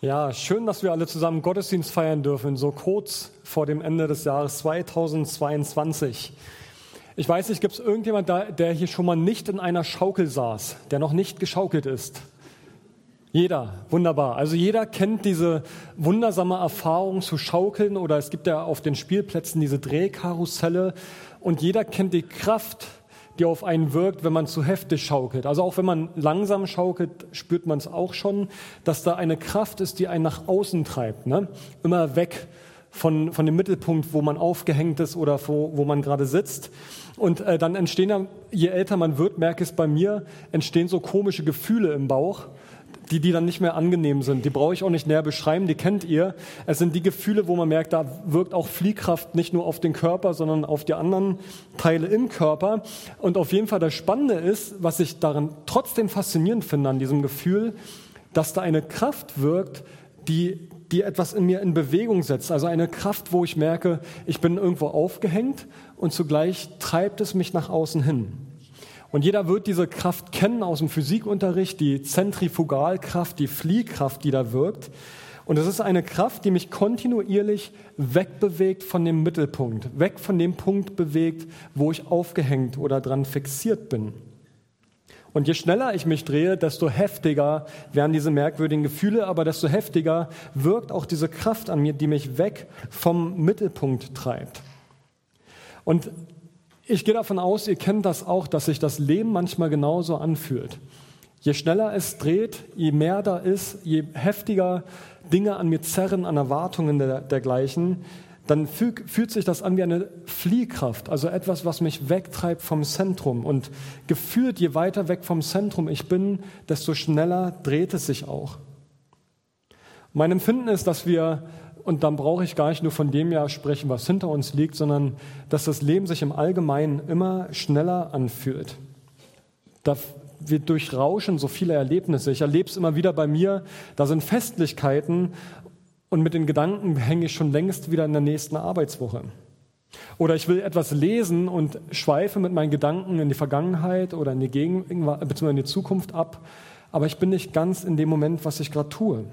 Ja, schön, dass wir alle zusammen Gottesdienst feiern dürfen, so kurz vor dem Ende des Jahres 2022. Ich weiß nicht, gibt es irgendjemand der hier schon mal nicht in einer Schaukel saß, der noch nicht geschaukelt ist? Jeder, wunderbar. Also jeder kennt diese wundersame Erfahrung zu schaukeln oder es gibt ja auf den Spielplätzen diese Drehkarusselle und jeder kennt die Kraft, die auf einen wirkt, wenn man zu heftig schaukelt. Also auch wenn man langsam schaukelt, spürt man es auch schon, dass da eine Kraft ist, die einen nach außen treibt. Ne? Immer weg von, von dem Mittelpunkt, wo man aufgehängt ist oder wo, wo man gerade sitzt. Und äh, dann entstehen, je älter man wird, merke ich es bei mir, entstehen so komische Gefühle im Bauch die, die dann nicht mehr angenehm sind. Die brauche ich auch nicht näher beschreiben, die kennt ihr. Es sind die Gefühle, wo man merkt, da wirkt auch Fliehkraft nicht nur auf den Körper, sondern auf die anderen Teile im Körper. Und auf jeden Fall das Spannende ist, was ich darin trotzdem faszinierend finde an diesem Gefühl, dass da eine Kraft wirkt, die, die etwas in mir in Bewegung setzt. Also eine Kraft, wo ich merke, ich bin irgendwo aufgehängt und zugleich treibt es mich nach außen hin. Und jeder wird diese Kraft kennen aus dem Physikunterricht, die Zentrifugalkraft, die Fliehkraft, die da wirkt. Und es ist eine Kraft, die mich kontinuierlich wegbewegt von dem Mittelpunkt, weg von dem Punkt bewegt, wo ich aufgehängt oder dran fixiert bin. Und je schneller ich mich drehe, desto heftiger werden diese merkwürdigen Gefühle, aber desto heftiger wirkt auch diese Kraft an mir, die mich weg vom Mittelpunkt treibt. Und ich gehe davon aus, ihr kennt das auch, dass sich das Leben manchmal genauso anfühlt. Je schneller es dreht, je mehr da ist, je heftiger Dinge an mir zerren, an Erwartungen der, dergleichen, dann füg, fühlt sich das an wie eine Fliehkraft, also etwas, was mich wegtreibt vom Zentrum. Und gefühlt, je weiter weg vom Zentrum ich bin, desto schneller dreht es sich auch. Mein Empfinden ist, dass wir und dann brauche ich gar nicht nur von dem Jahr sprechen, was hinter uns liegt, sondern dass das Leben sich im Allgemeinen immer schneller anfühlt. Da wir durchrauschen so viele Erlebnisse. Ich erlebe es immer wieder bei mir. Da sind Festlichkeiten und mit den Gedanken hänge ich schon längst wieder in der nächsten Arbeitswoche. Oder ich will etwas lesen und schweife mit meinen Gedanken in die Vergangenheit oder in die Gegenwart, beziehungsweise in die Zukunft ab. Aber ich bin nicht ganz in dem Moment, was ich gerade tue.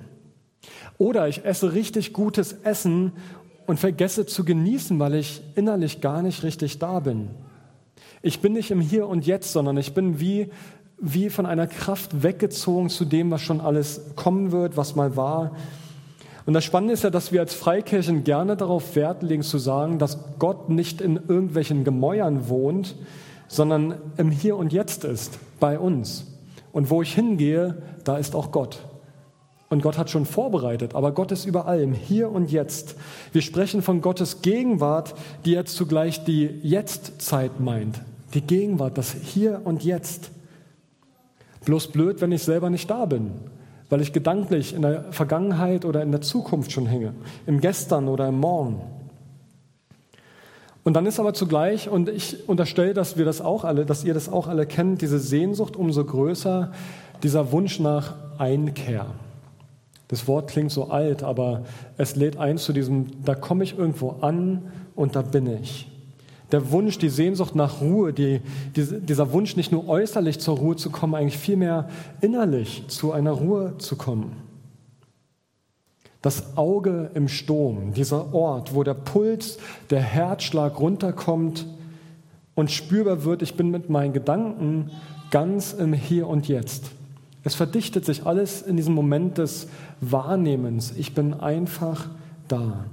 Oder ich esse richtig gutes Essen und vergesse zu genießen, weil ich innerlich gar nicht richtig da bin. Ich bin nicht im Hier und Jetzt, sondern ich bin wie, wie von einer Kraft weggezogen zu dem, was schon alles kommen wird, was mal war. Und das Spannende ist ja, dass wir als Freikirchen gerne darauf Wert legen zu sagen, dass Gott nicht in irgendwelchen Gemäuern wohnt, sondern im Hier und Jetzt ist, bei uns. Und wo ich hingehe, da ist auch Gott. Und Gott hat schon vorbereitet, aber Gott ist über allem, hier und jetzt. Wir sprechen von Gottes Gegenwart, die jetzt zugleich die Jetztzeit meint. Die Gegenwart, das Hier und Jetzt. Bloß blöd, wenn ich selber nicht da bin, weil ich gedanklich in der Vergangenheit oder in der Zukunft schon hänge, im Gestern oder im Morgen. Und dann ist aber zugleich, und ich unterstelle, dass wir das auch alle, dass ihr das auch alle kennt, diese Sehnsucht umso größer, dieser Wunsch nach Einkehr. Das Wort klingt so alt, aber es lädt ein zu diesem, da komme ich irgendwo an und da bin ich. Der Wunsch, die Sehnsucht nach Ruhe, die, die, dieser Wunsch, nicht nur äußerlich zur Ruhe zu kommen, eigentlich vielmehr innerlich zu einer Ruhe zu kommen. Das Auge im Sturm, dieser Ort, wo der Puls, der Herzschlag runterkommt und spürbar wird, ich bin mit meinen Gedanken ganz im Hier und Jetzt. Es verdichtet sich alles in diesem Moment des Wahrnehmens. Ich bin einfach da.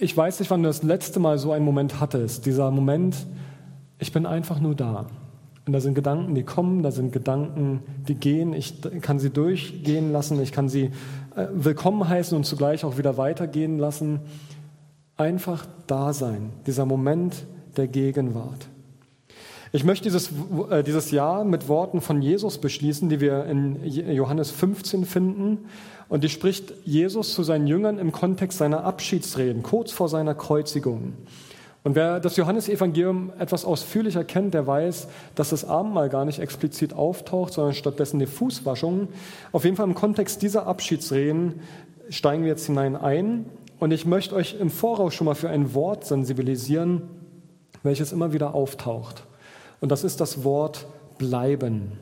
Ich weiß nicht, wann du das letzte Mal so einen Moment hattest. Dieser Moment, ich bin einfach nur da. Und da sind Gedanken, die kommen, da sind Gedanken, die gehen. Ich kann sie durchgehen lassen, ich kann sie äh, willkommen heißen und zugleich auch wieder weitergehen lassen. Einfach da sein, dieser Moment der Gegenwart. Ich möchte dieses, äh, dieses Jahr mit Worten von Jesus beschließen, die wir in Johannes 15 finden. Und die spricht Jesus zu seinen Jüngern im Kontext seiner Abschiedsreden, kurz vor seiner Kreuzigung. Und wer das Johannesevangelium etwas ausführlicher kennt, der weiß, dass das Abendmahl gar nicht explizit auftaucht, sondern stattdessen die Fußwaschung. Auf jeden Fall im Kontext dieser Abschiedsreden steigen wir jetzt hinein ein. Und ich möchte euch im Voraus schon mal für ein Wort sensibilisieren, welches immer wieder auftaucht. Und das ist das Wort bleiben.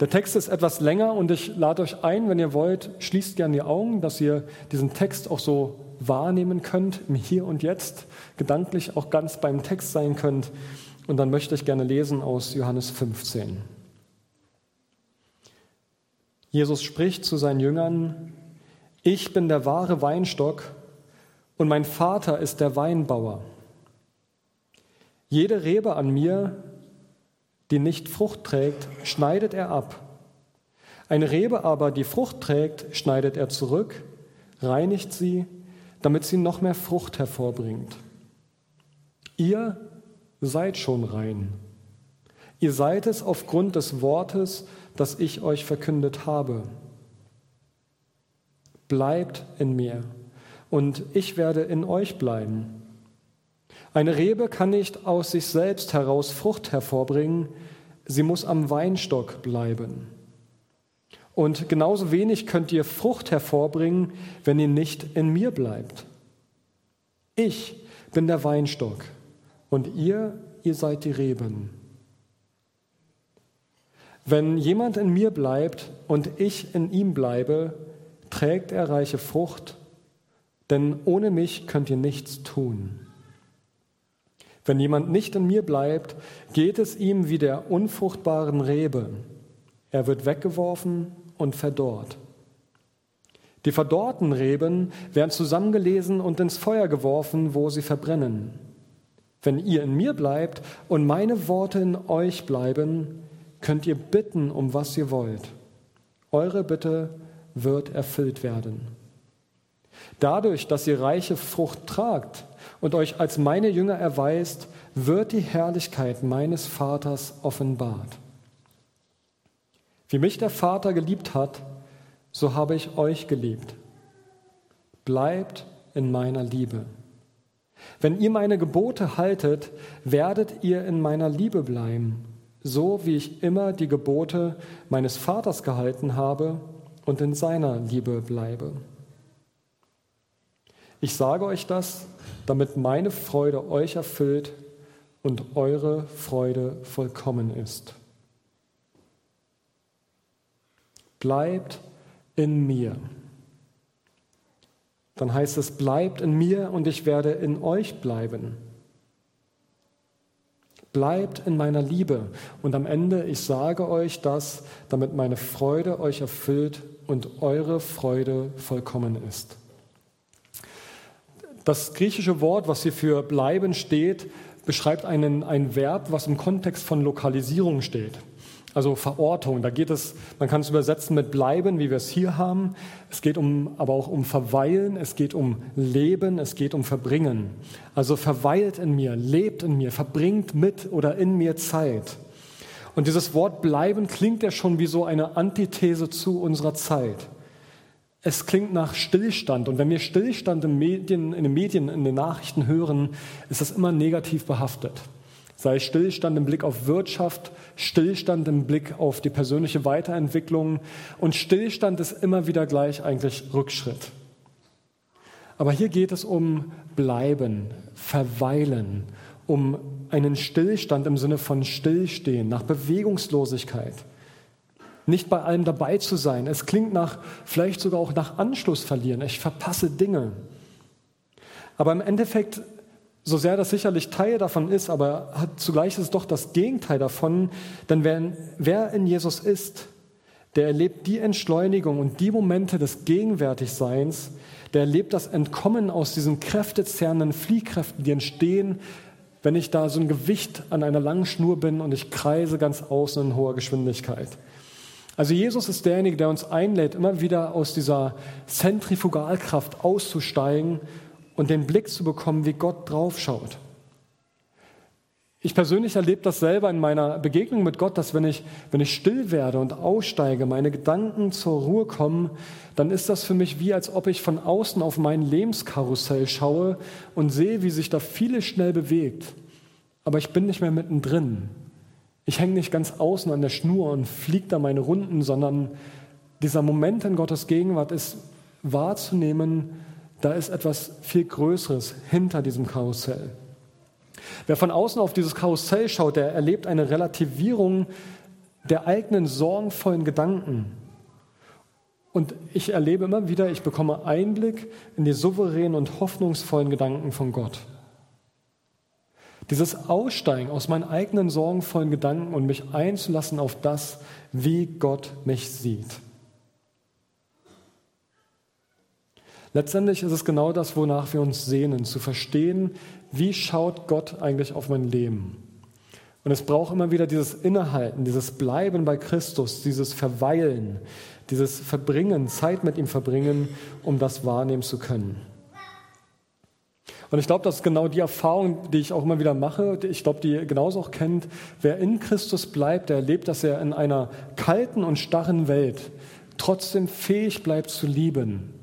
Der Text ist etwas länger und ich lade euch ein, wenn ihr wollt, schließt gerne die Augen, dass ihr diesen Text auch so wahrnehmen könnt, im Hier und Jetzt, gedanklich auch ganz beim Text sein könnt. Und dann möchte ich gerne lesen aus Johannes 15. Jesus spricht zu seinen Jüngern, ich bin der wahre Weinstock und mein Vater ist der Weinbauer. Jede Rebe an mir, die nicht Frucht trägt, schneidet er ab. Eine Rebe aber, die Frucht trägt, schneidet er zurück, reinigt sie, damit sie noch mehr Frucht hervorbringt. Ihr seid schon rein. Ihr seid es aufgrund des Wortes, das ich euch verkündet habe. Bleibt in mir und ich werde in euch bleiben. Eine Rebe kann nicht aus sich selbst heraus Frucht hervorbringen, sie muss am Weinstock bleiben. Und genauso wenig könnt ihr Frucht hervorbringen, wenn ihr nicht in mir bleibt. Ich bin der Weinstock und ihr, ihr seid die Reben. Wenn jemand in mir bleibt und ich in ihm bleibe, trägt er reiche Frucht, denn ohne mich könnt ihr nichts tun. Wenn jemand nicht in mir bleibt, geht es ihm wie der unfruchtbaren Rebe. Er wird weggeworfen und verdorrt. Die verdorrten Reben werden zusammengelesen und ins Feuer geworfen, wo sie verbrennen. Wenn ihr in mir bleibt und meine Worte in euch bleiben, könnt ihr bitten, um was ihr wollt. Eure Bitte wird erfüllt werden. Dadurch, dass ihr reiche Frucht tragt, und euch als meine Jünger erweist, wird die Herrlichkeit meines Vaters offenbart. Wie mich der Vater geliebt hat, so habe ich euch geliebt. Bleibt in meiner Liebe. Wenn ihr meine Gebote haltet, werdet ihr in meiner Liebe bleiben, so wie ich immer die Gebote meines Vaters gehalten habe und in seiner Liebe bleibe. Ich sage euch das, damit meine Freude euch erfüllt und eure Freude vollkommen ist. Bleibt in mir. Dann heißt es, bleibt in mir und ich werde in euch bleiben. Bleibt in meiner Liebe. Und am Ende, ich sage euch das, damit meine Freude euch erfüllt und eure Freude vollkommen ist. Das griechische Wort, was hier für bleiben steht, beschreibt einen, ein Verb, was im Kontext von Lokalisierung steht. Also Verortung. Da geht es, man kann es übersetzen mit bleiben, wie wir es hier haben. Es geht um, aber auch um verweilen. Es geht um leben. Es geht um verbringen. Also verweilt in mir, lebt in mir, verbringt mit oder in mir Zeit. Und dieses Wort bleiben klingt ja schon wie so eine Antithese zu unserer Zeit. Es klingt nach Stillstand. Und wenn wir Stillstand in, Medien, in den Medien, in den Nachrichten hören, ist das immer negativ behaftet. Sei Stillstand im Blick auf Wirtschaft, Stillstand im Blick auf die persönliche Weiterentwicklung. Und Stillstand ist immer wieder gleich eigentlich Rückschritt. Aber hier geht es um Bleiben, Verweilen, um einen Stillstand im Sinne von Stillstehen, nach Bewegungslosigkeit nicht bei allem dabei zu sein. Es klingt nach, vielleicht sogar auch nach Anschluss verlieren. Ich verpasse Dinge. Aber im Endeffekt, so sehr das sicherlich Teil davon ist, aber zugleich ist es doch das Gegenteil davon, denn wer, wer in Jesus ist, der erlebt die Entschleunigung und die Momente des Gegenwärtigseins, der erlebt das Entkommen aus diesen kräftezerrenden Fliehkräften, die entstehen, wenn ich da so ein Gewicht an einer langen Schnur bin und ich kreise ganz außen in hoher Geschwindigkeit. Also Jesus ist derjenige, der uns einlädt, immer wieder aus dieser Zentrifugalkraft auszusteigen und den Blick zu bekommen, wie Gott draufschaut. Ich persönlich erlebe das selber in meiner Begegnung mit Gott, dass wenn ich, wenn ich still werde und aussteige, meine Gedanken zur Ruhe kommen, dann ist das für mich wie, als ob ich von außen auf mein Lebenskarussell schaue und sehe, wie sich da vieles schnell bewegt. Aber ich bin nicht mehr mittendrin. Ich hänge nicht ganz außen an der Schnur und fliege da meine Runden, sondern dieser Moment in Gottes Gegenwart ist wahrzunehmen, da ist etwas viel Größeres hinter diesem Karussell. Wer von außen auf dieses Karussell schaut, der erlebt eine Relativierung der eigenen sorgenvollen Gedanken. Und ich erlebe immer wieder, ich bekomme Einblick in die souveränen und hoffnungsvollen Gedanken von Gott. Dieses Aussteigen aus meinen eigenen sorgenvollen Gedanken und mich einzulassen auf das, wie Gott mich sieht. Letztendlich ist es genau das, wonach wir uns sehnen, zu verstehen, wie schaut Gott eigentlich auf mein Leben. Und es braucht immer wieder dieses Innehalten, dieses Bleiben bei Christus, dieses Verweilen, dieses Verbringen, Zeit mit ihm verbringen, um das wahrnehmen zu können. Und ich glaube, das ist genau die Erfahrung, die ich auch immer wieder mache. Ich glaube, die genauso auch kennt. Wer in Christus bleibt, der erlebt, dass er in einer kalten und starren Welt trotzdem fähig bleibt zu lieben.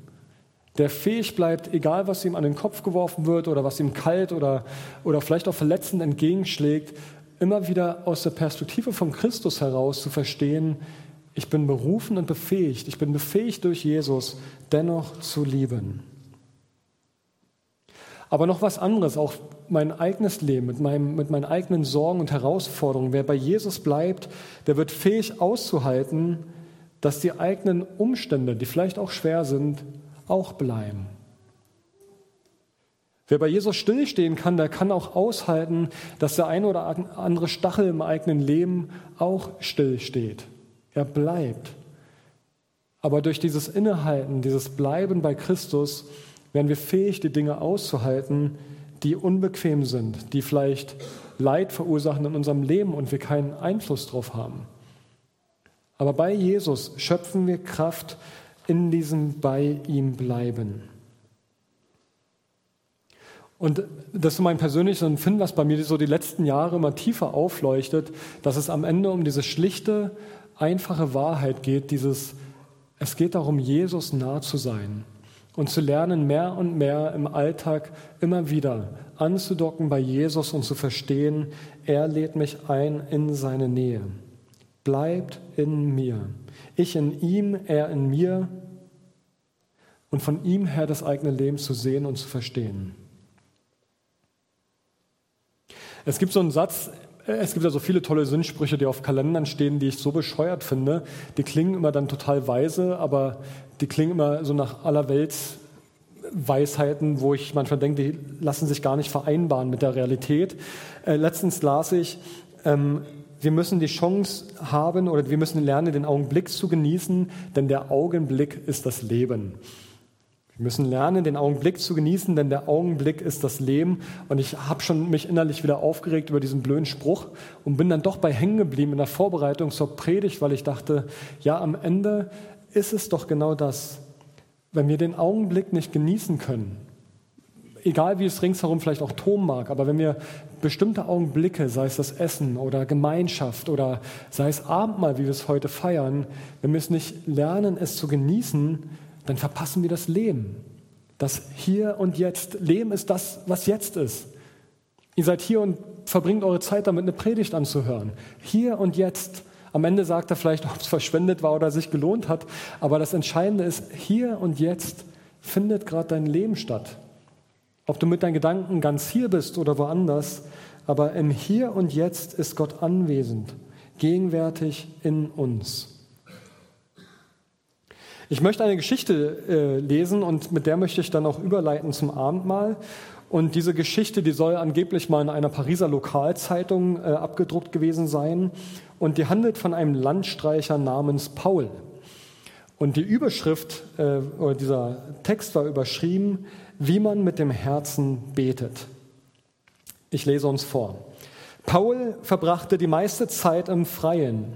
Der fähig bleibt, egal was ihm an den Kopf geworfen wird oder was ihm kalt oder, oder vielleicht auch verletzend entgegenschlägt, immer wieder aus der Perspektive von Christus heraus zu verstehen, ich bin berufen und befähigt, ich bin befähigt durch Jesus, dennoch zu lieben. Aber noch was anderes, auch mein eigenes Leben mit, meinem, mit meinen eigenen Sorgen und Herausforderungen. Wer bei Jesus bleibt, der wird fähig auszuhalten, dass die eigenen Umstände, die vielleicht auch schwer sind, auch bleiben. Wer bei Jesus stillstehen kann, der kann auch aushalten, dass der eine oder andere Stachel im eigenen Leben auch stillsteht. Er bleibt. Aber durch dieses Innehalten, dieses Bleiben bei Christus, werden wir fähig, die Dinge auszuhalten, die unbequem sind, die vielleicht Leid verursachen in unserem Leben und wir keinen Einfluss darauf haben. Aber bei Jesus schöpfen wir Kraft in diesem bei ihm bleiben. Und das ist mein persönliches Empfinden, was bei mir so die letzten Jahre immer tiefer aufleuchtet, dass es am Ende um diese schlichte, einfache Wahrheit geht, dieses, es geht darum, Jesus nah zu sein und zu lernen, mehr und mehr im Alltag immer wieder anzudocken bei Jesus und zu verstehen, er lädt mich ein in seine Nähe. Bleibt in mir. Ich in ihm, er in mir und von ihm her das eigene Leben zu sehen und zu verstehen. Es gibt so einen Satz, es gibt ja so viele tolle Sinnsprüche, die auf Kalendern stehen, die ich so bescheuert finde. Die klingen immer dann total weise, aber die klingen immer so nach aller Welt Weisheiten, wo ich manchmal denke, die lassen sich gar nicht vereinbaren mit der Realität. Äh, letztens las ich, ähm, wir müssen die Chance haben oder wir müssen lernen, den Augenblick zu genießen, denn der Augenblick ist das Leben. Wir müssen lernen, den Augenblick zu genießen, denn der Augenblick ist das Leben. Und ich habe schon mich innerlich wieder aufgeregt über diesen blöden Spruch und bin dann doch bei hängen geblieben in der Vorbereitung zur Predigt, weil ich dachte, ja, am Ende ist es doch genau das. Wenn wir den Augenblick nicht genießen können, egal wie es ringsherum vielleicht auch toben mag, aber wenn wir bestimmte Augenblicke, sei es das Essen oder Gemeinschaft oder sei es Abendmahl, wie wir es heute feiern, wenn wir es nicht lernen, es zu genießen, dann verpassen wir das Leben. Das Hier und Jetzt. Leben ist das, was jetzt ist. Ihr seid hier und verbringt eure Zeit damit, eine Predigt anzuhören. Hier und jetzt. Am Ende sagt er vielleicht, ob es verschwendet war oder sich gelohnt hat. Aber das Entscheidende ist, hier und jetzt findet gerade dein Leben statt. Ob du mit deinen Gedanken ganz hier bist oder woanders, aber im Hier und Jetzt ist Gott anwesend, gegenwärtig in uns. Ich möchte eine Geschichte äh, lesen und mit der möchte ich dann auch überleiten zum Abendmahl. Und diese Geschichte, die soll angeblich mal in einer Pariser Lokalzeitung äh, abgedruckt gewesen sein. Und die handelt von einem Landstreicher namens Paul. Und die Überschrift äh, oder dieser Text war überschrieben, wie man mit dem Herzen betet. Ich lese uns vor. Paul verbrachte die meiste Zeit im Freien.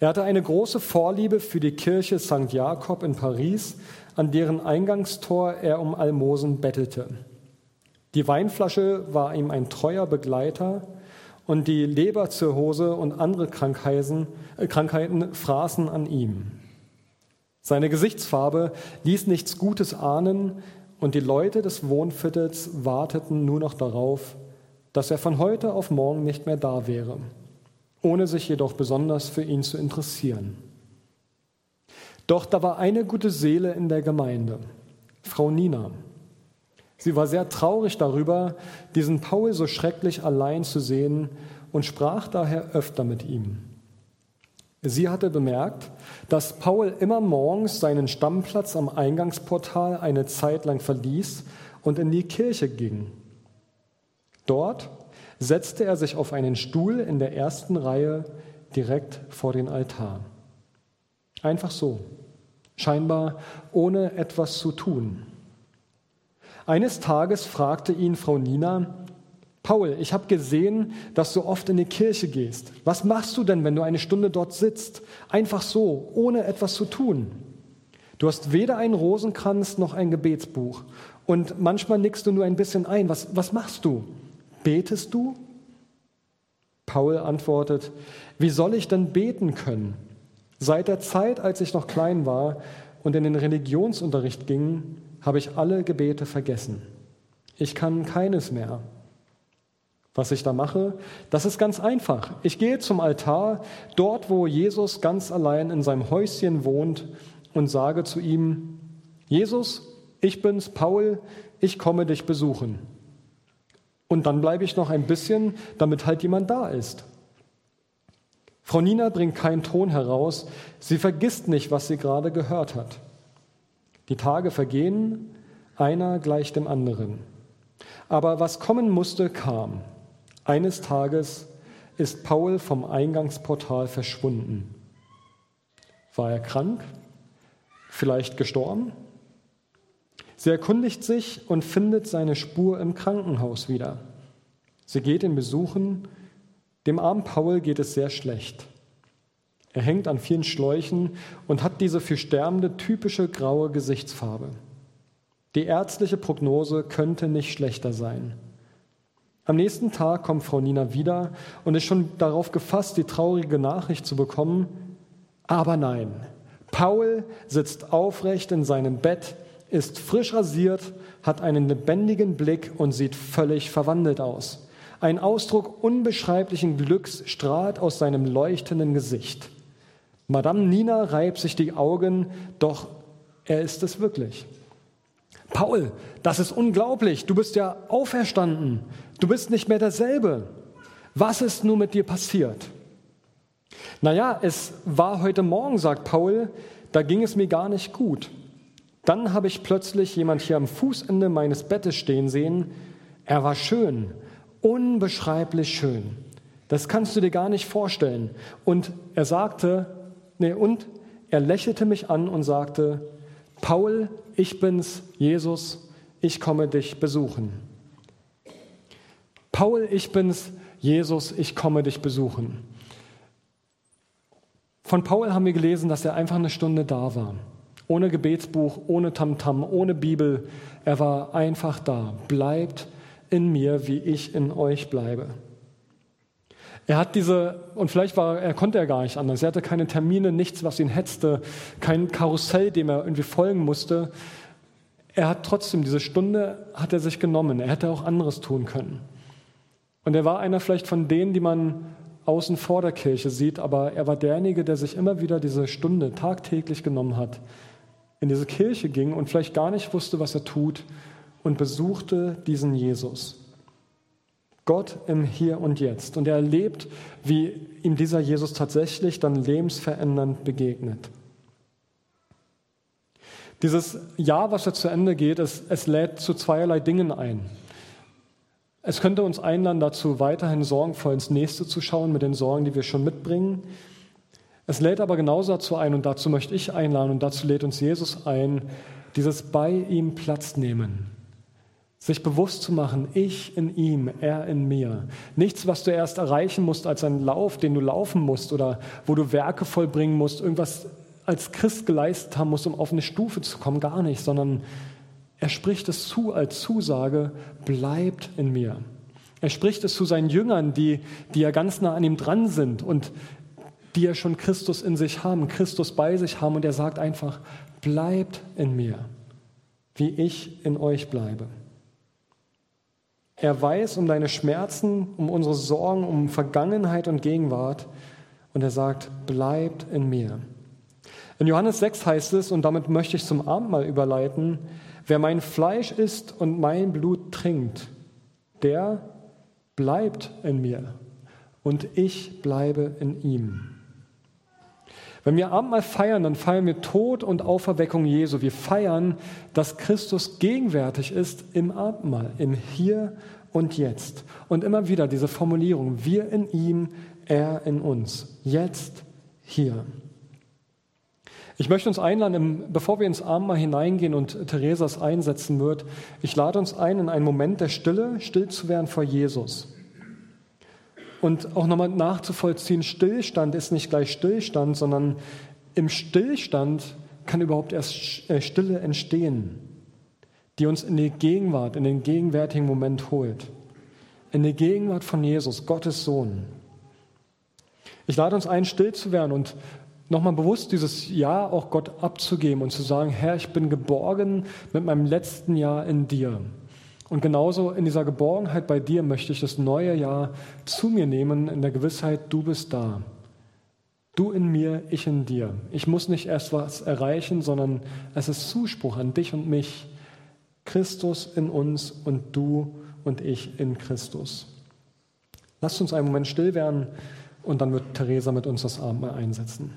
Er hatte eine große Vorliebe für die Kirche St. Jakob in Paris, an deren Eingangstor er um Almosen bettelte. Die Weinflasche war ihm ein treuer Begleiter und die Leberzirrhose und andere Krankheiten, äh, Krankheiten fraßen an ihm. Seine Gesichtsfarbe ließ nichts Gutes ahnen und die Leute des Wohnviertels warteten nur noch darauf, dass er von heute auf morgen nicht mehr da wäre ohne sich jedoch besonders für ihn zu interessieren. Doch da war eine gute Seele in der Gemeinde, Frau Nina. Sie war sehr traurig darüber, diesen Paul so schrecklich allein zu sehen und sprach daher öfter mit ihm. Sie hatte bemerkt, dass Paul immer morgens seinen Stammplatz am Eingangsportal eine Zeit lang verließ und in die Kirche ging. Dort setzte er sich auf einen Stuhl in der ersten Reihe direkt vor den Altar. Einfach so, scheinbar ohne etwas zu tun. Eines Tages fragte ihn Frau Nina, Paul, ich habe gesehen, dass du oft in die Kirche gehst. Was machst du denn, wenn du eine Stunde dort sitzt? Einfach so, ohne etwas zu tun. Du hast weder einen Rosenkranz noch ein Gebetsbuch. Und manchmal nickst du nur ein bisschen ein. Was, was machst du? Betest du? Paul antwortet, wie soll ich denn beten können? Seit der Zeit, als ich noch klein war und in den Religionsunterricht ging, habe ich alle Gebete vergessen. Ich kann keines mehr. Was ich da mache, das ist ganz einfach. Ich gehe zum Altar, dort wo Jesus ganz allein in seinem Häuschen wohnt und sage zu ihm, Jesus, ich bin's, Paul, ich komme dich besuchen. Und dann bleibe ich noch ein bisschen, damit halt jemand da ist. Frau Nina bringt keinen Ton heraus, sie vergisst nicht, was sie gerade gehört hat. Die Tage vergehen, einer gleich dem anderen. Aber was kommen musste, kam. Eines Tages ist Paul vom Eingangsportal verschwunden. War er krank? Vielleicht gestorben? Sie erkundigt sich und findet seine Spur im Krankenhaus wieder. Sie geht ihn besuchen. Dem armen Paul geht es sehr schlecht. Er hängt an vielen Schläuchen und hat diese für Sterbende typische graue Gesichtsfarbe. Die ärztliche Prognose könnte nicht schlechter sein. Am nächsten Tag kommt Frau Nina wieder und ist schon darauf gefasst, die traurige Nachricht zu bekommen. Aber nein, Paul sitzt aufrecht in seinem Bett, ist frisch rasiert, hat einen lebendigen Blick und sieht völlig verwandelt aus. Ein Ausdruck unbeschreiblichen Glücks strahlt aus seinem leuchtenden Gesicht. Madame Nina reibt sich die Augen, doch er ist es wirklich. Paul, das ist unglaublich, du bist ja auferstanden. Du bist nicht mehr derselbe. Was ist nun mit dir passiert? Naja, es war heute Morgen, sagt Paul, da ging es mir gar nicht gut. Dann habe ich plötzlich jemand hier am Fußende meines Bettes stehen sehen. Er war schön, unbeschreiblich schön. Das kannst du dir gar nicht vorstellen. Und er sagte, nee, und er lächelte mich an und sagte, Paul, ich bin's, Jesus, ich komme dich besuchen. Paul, ich bin's, Jesus, ich komme dich besuchen. Von Paul haben wir gelesen, dass er einfach eine Stunde da war. Ohne Gebetsbuch, ohne Tamtam, -Tam, ohne Bibel. Er war einfach da. Bleibt in mir, wie ich in euch bleibe. Er hat diese, und vielleicht war, er konnte er gar nicht anders. Er hatte keine Termine, nichts, was ihn hetzte, kein Karussell, dem er irgendwie folgen musste. Er hat trotzdem diese Stunde, hat er sich genommen. Er hätte auch anderes tun können. Und er war einer vielleicht von denen, die man außen vor der Kirche sieht, aber er war derjenige, der sich immer wieder diese Stunde tagtäglich genommen hat, in diese Kirche ging und vielleicht gar nicht wusste, was er tut und besuchte diesen Jesus. Gott im Hier und Jetzt. Und er erlebt, wie ihm dieser Jesus tatsächlich dann lebensverändernd begegnet. Dieses Jahr, was jetzt zu Ende geht, es, es lädt zu zweierlei Dingen ein. Es könnte uns einladen, dazu weiterhin sorgenvoll ins Nächste zu schauen mit den Sorgen, die wir schon mitbringen. Es lädt aber genauso dazu ein, und dazu möchte ich einladen, und dazu lädt uns Jesus ein, dieses bei ihm Platz nehmen. Sich bewusst zu machen, ich in ihm, er in mir. Nichts, was du erst erreichen musst als ein Lauf, den du laufen musst oder wo du Werke vollbringen musst, irgendwas als Christ geleistet haben musst, um auf eine Stufe zu kommen, gar nicht, sondern er spricht es zu als Zusage, bleibt in mir. Er spricht es zu seinen Jüngern, die, die ja ganz nah an ihm dran sind und die ja schon Christus in sich haben, Christus bei sich haben. Und er sagt einfach, bleibt in mir, wie ich in euch bleibe. Er weiß um deine Schmerzen, um unsere Sorgen, um Vergangenheit und Gegenwart. Und er sagt, bleibt in mir. In Johannes 6 heißt es, und damit möchte ich zum Abendmahl überleiten, Wer mein Fleisch isst und mein Blut trinkt, der bleibt in mir und ich bleibe in ihm. Wenn wir Abendmahl feiern, dann feiern wir Tod und Auferweckung Jesu. Wir feiern, dass Christus gegenwärtig ist im Abendmahl, im Hier und Jetzt. Und immer wieder diese Formulierung, wir in ihm, er in uns. Jetzt, hier. Ich möchte uns einladen, bevor wir ins Abendmahl hineingehen und Theresas einsetzen wird, ich lade uns ein, in einen Moment der Stille, still zu werden vor Jesus. Und auch nochmal nachzuvollziehen, Stillstand ist nicht gleich Stillstand, sondern im Stillstand kann überhaupt erst äh, Stille entstehen, die uns in die Gegenwart, in den gegenwärtigen Moment holt. In die Gegenwart von Jesus, Gottes Sohn. Ich lade uns ein, still zu werden und nochmal bewusst dieses Jahr auch Gott abzugeben und zu sagen, Herr, ich bin geborgen mit meinem letzten Jahr in dir. Und genauso in dieser Geborgenheit bei dir möchte ich das neue Jahr zu mir nehmen, in der Gewissheit, du bist da. Du in mir, ich in dir. Ich muss nicht erst was erreichen, sondern es ist Zuspruch an dich und mich. Christus in uns und du und ich in Christus. Lasst uns einen Moment still werden und dann wird Theresa mit uns das Abendmahl einsetzen.